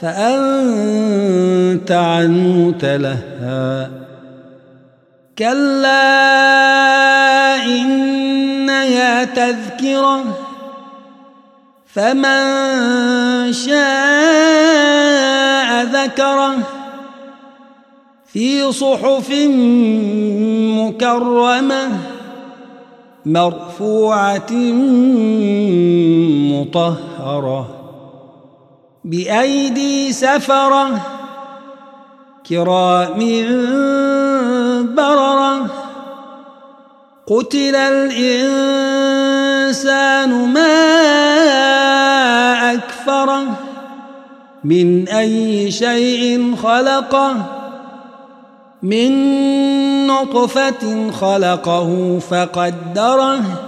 فأنت عنه تلهى كلا إنها تذكرة فمن شاء ذكره في صحف مكرمة مرفوعة مطهرة. بأيدي سفرة كرام بررة. قتل الإنسان ما أكفره من أي شيء خلقه من نطفة خلقه فقدره.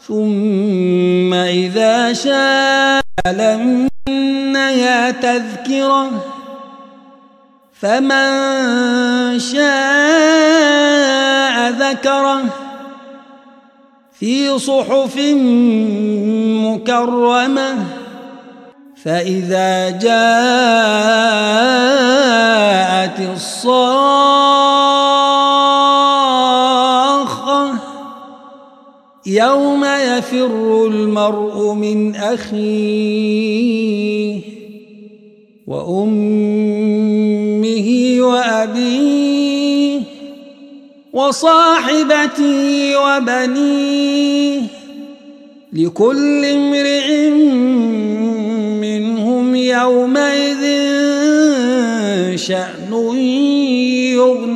ثم إذا شاء لمنها تذكرة فمن شاء ذكره في صحف مكرمة فإذا جاءت الصاخة يوم يفر المرء من أخيه وأمه وأبيه وصاحبته وبنيه لكل امرئ منهم يومئذ شأن يغنيه